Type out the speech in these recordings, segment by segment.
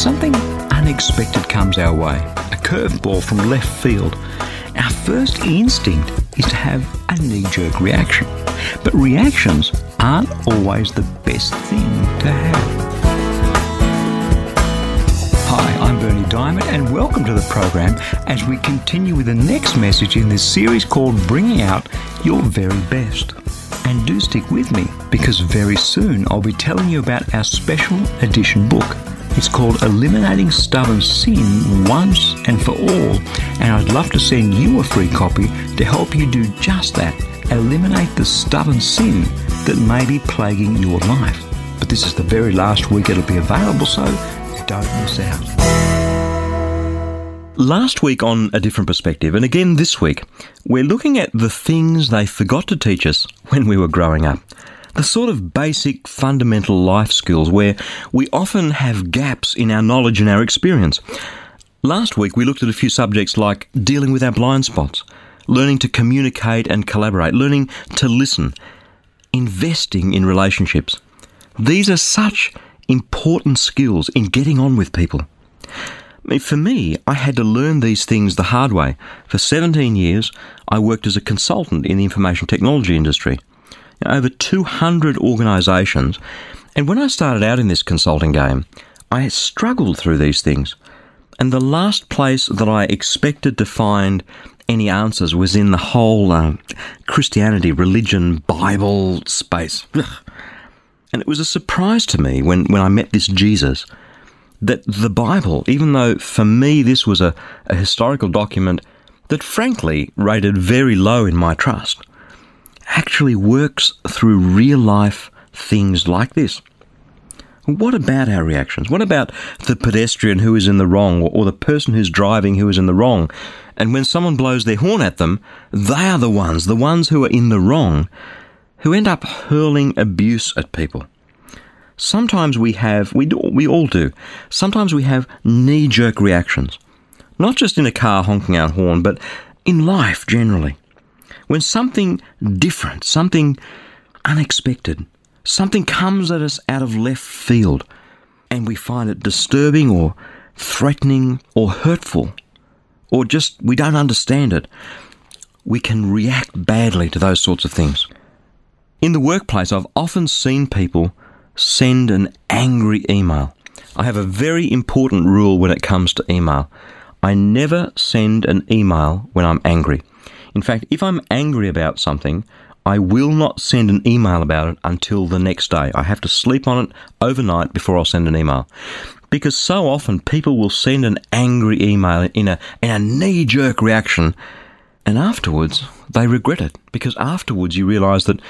Something unexpected comes our way, a curveball from left field, our first instinct is to have a knee jerk reaction. But reactions aren't always the best thing to have. Hi, I'm Berni Dymet, and welcome to the program as we continue with the next message in this series called Bringing Out Your Very Best. And do stick with me because very soon I'll be telling you about our special edition book. It's called Eliminating Stubborn Sin Once and for All, and I'd love to send you a free copy to help you do just that eliminate the stubborn sin that may be plaguing your life. But this is the very last week it'll be available, so don't miss out. Last week on A Different Perspective, and again this week, we're looking at the things they forgot to teach us when we were growing up the sort of basic fundamental life skills where we often have gaps in our knowledge and our experience. Last week we looked at a few subjects like dealing with our blind spots, learning to communicate and collaborate, learning to listen, investing in relationships. These are such important skills in getting on with people. For me, I had to learn these things the hard way. For 17 years, I worked as a consultant in the information technology industry over 200 organisations. And when I started out in this consulting game, I struggled through these things. And the last place that I expected to find any answers was in the whole uh, Christianity, religion, Bible space. And it was a surprise to me when, when I met this Jesus that the Bible, even though for me this was a, a historical document that frankly rated very low in my trust, actually works through real life things like this. What about our reactions? What about the pedestrian who is in the wrong or, or, the person who's driving who is in the wrong? And when someone blows their horn at them, they are the ones, the ones who are in the wrong, who end up hurling abuse at people. Sometimes we have, we, do, we all do, sometimes we have knee jerk reactions. Not just in a car honking our horn, but in life generally. When something different, something unexpected, something comes at us out of left field, and we find it disturbing or threatening or hurtful, or just we don't understand it, we can react badly to those sorts of things. In the workplace, I've often seen people send an angry email. I have a very important rule when it comes to email. I never send an email when I'm angry. In fact, if I'm angry about something, I will not send an email about it until the next day. I have to sleep on it overnight before I'll send an email. Because so often people will send an angry email in a, in a knee jerk reaction, and afterwards they regret it. Because afterwards you realize that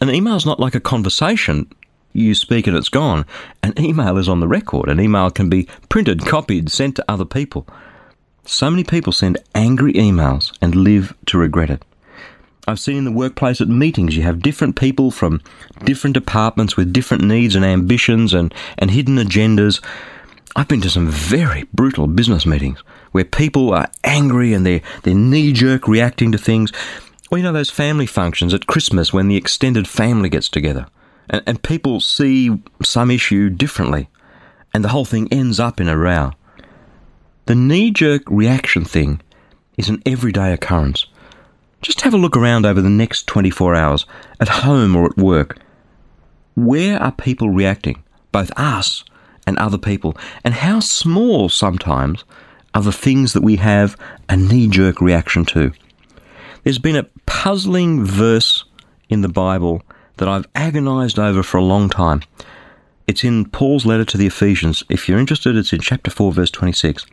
an email is not like a conversation. You speak and it's gone. An email is on the record. An email can be printed, copied, sent to other people. So many people send angry emails and live to regret it. I've seen in the workplace at meetings you have different people from different departments with different needs and ambitions and, and hidden agendas. I've been to some very brutal business meetings where people are angry and they're, they're knee jerk reacting to things. Or, you know, those family functions at Christmas when the extended family gets together and, and people see some issue differently and the whole thing ends up in a row. The knee jerk reaction thing is an everyday occurrence. Just have a look around over the next 24 hours, at home or at work. Where are people reacting, both us and other people? And how small sometimes are the things that we have a knee jerk reaction to? There's been a puzzling verse in the Bible that I've agonized over for a long time. It's in Paul's letter to the Ephesians. If you're interested, it's in chapter 4, verse 26.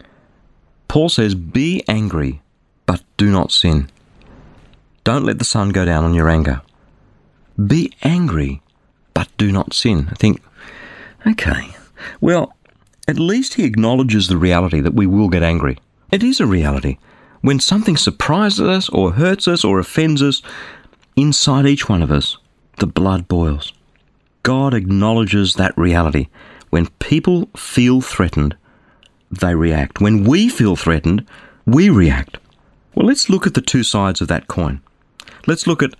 Paul says, Be angry, but do not sin. Don't let the sun go down on your anger. Be angry, but do not sin. I think Okay. Well, at least he acknowledges the reality that we will get angry. It is a reality. When something surprises us or hurts us or offends us, inside each one of us, the blood boils. God acknowledges that reality. When people feel threatened, they react. When we feel threatened, we react. Well, let's look at the two sides of that coin. Let's look at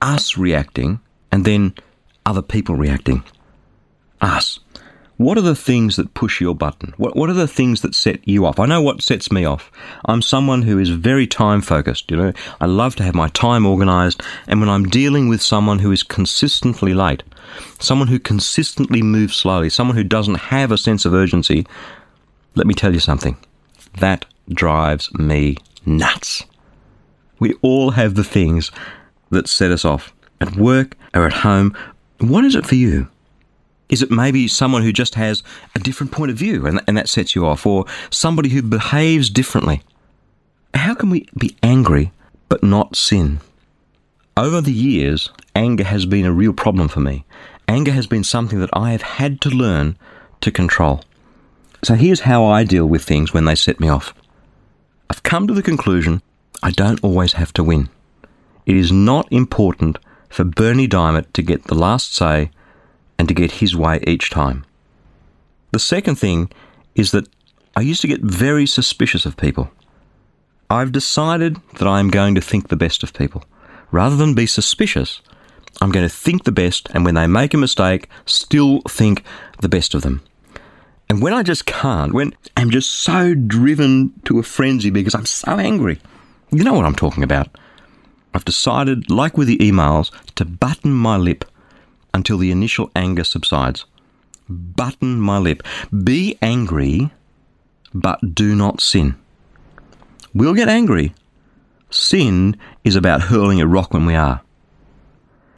us reacting and then other people reacting. Us. What are the things that push your button? What, what are the things that set you off? I know what sets me off. I'm someone who is very time focused. You know, I love to have my time organized. And when I'm dealing with someone who is consistently late, someone who consistently moves slowly, someone who doesn't have a sense of urgency, let me tell you something. That drives me nuts. We all have the things that set us off at work or at home. What is it for you? Is it maybe someone who just has a different point of view and, and that sets you off, or somebody who behaves differently? How can we be angry but not sin? Over the years, anger has been a real problem for me. Anger has been something that I have had to learn to control. So here's how I deal with things when they set me off. I've come to the conclusion I don't always have to win. It is not important for Berni Dymet to get the last say and to get his way each time. The second thing is that I used to get very suspicious of people. I've decided that I am going to think the best of people. Rather than be suspicious, I'm going to think the best and when they make a mistake, still think the best of them. And when I just can't, when I'm just so driven to a frenzy because I'm so angry, you know what I'm talking about. I've decided, like with the emails, to button my lip until the initial anger subsides. Button my lip. Be angry, but do not sin. We'll get angry. Sin is about hurling a rock when we are.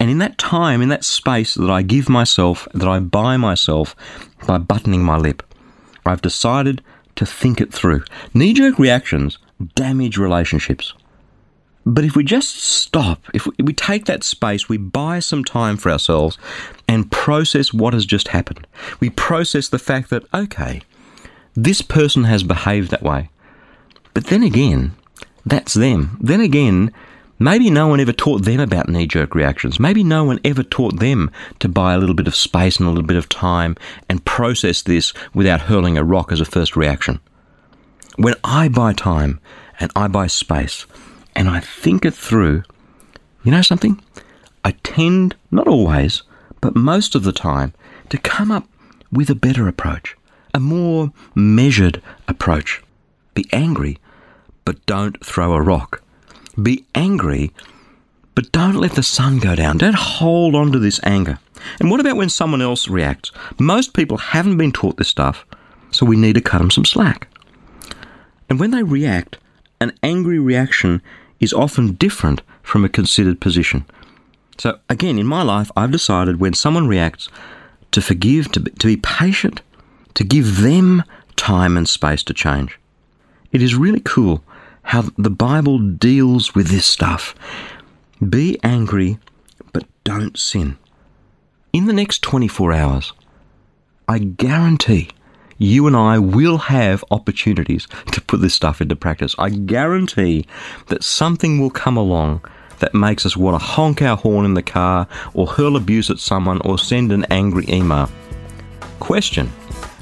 And in that time, in that space that I give myself, that I buy myself by buttoning my lip, I've decided to think it through. Knee jerk reactions damage relationships. But if we just stop, if we take that space, we buy some time for ourselves and process what has just happened. We process the fact that, okay, this person has behaved that way. But then again, that's them. Then again, maybe no one ever taught them about knee jerk reactions. Maybe no one ever taught them to buy a little bit of space and a little bit of time and process this without hurling a rock as a first reaction. When I buy time and I buy space, and I think it through, you know something? I tend, not always, but most of the time, to come up with a better approach, a more measured approach. Be angry, but don't throw a rock. Be angry, but don't let the sun go down. Don't hold on to this anger. And what about when someone else reacts? Most people haven't been taught this stuff, so we need to cut them some slack. And when they react, an angry reaction is often different from a considered position. So, again, in my life, I've decided when someone reacts to forgive, to be, to be patient, to give them time and space to change. It is really cool how the Bible deals with this stuff. Be angry, but don't sin. In the next 24 hours, I guarantee you and I will have opportunities to put this stuff into practice. I guarantee that something will come along that makes us want to honk our horn in the car or hurl abuse at someone or send an angry email. Question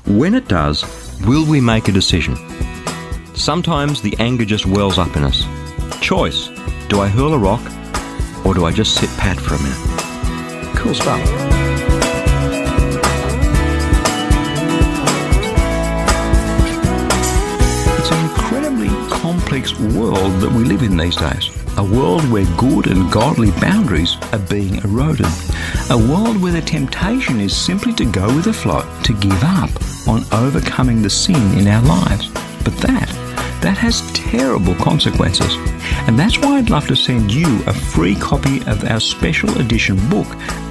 When it does, will we make a decision? Sometimes the anger just wells up in us. Choice do I hurl a rock or do I just sit pat for a minute? Cool stuff. It's an incredibly complex world that we live in these days. A world where good and godly boundaries are being eroded. A world where the temptation is simply to go with the flow, to give up on overcoming the sin in our lives. But that, that has terrible consequences. And that's why I'd love to send you a free copy of our special edition book,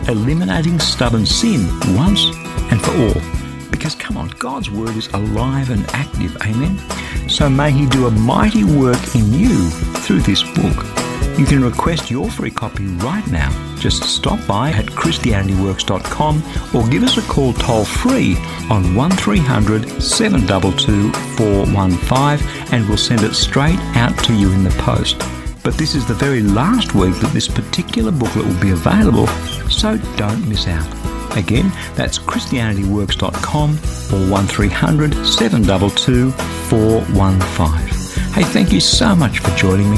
Eliminating Stubborn Sin Once and for All. Because come on, God's word is alive and active. Amen. So may He do a mighty work in you through this book. You can request your free copy right now. Just stop by at ChristianityWorks.com or give us a call toll free on 1300 722 415 and we'll send it straight out to you in the post. But this is the very last week that this particular booklet will be available, so don't miss out. Again, that's ChristianityWorks.com or 1300 722 415. Hey, thank you so much for joining me.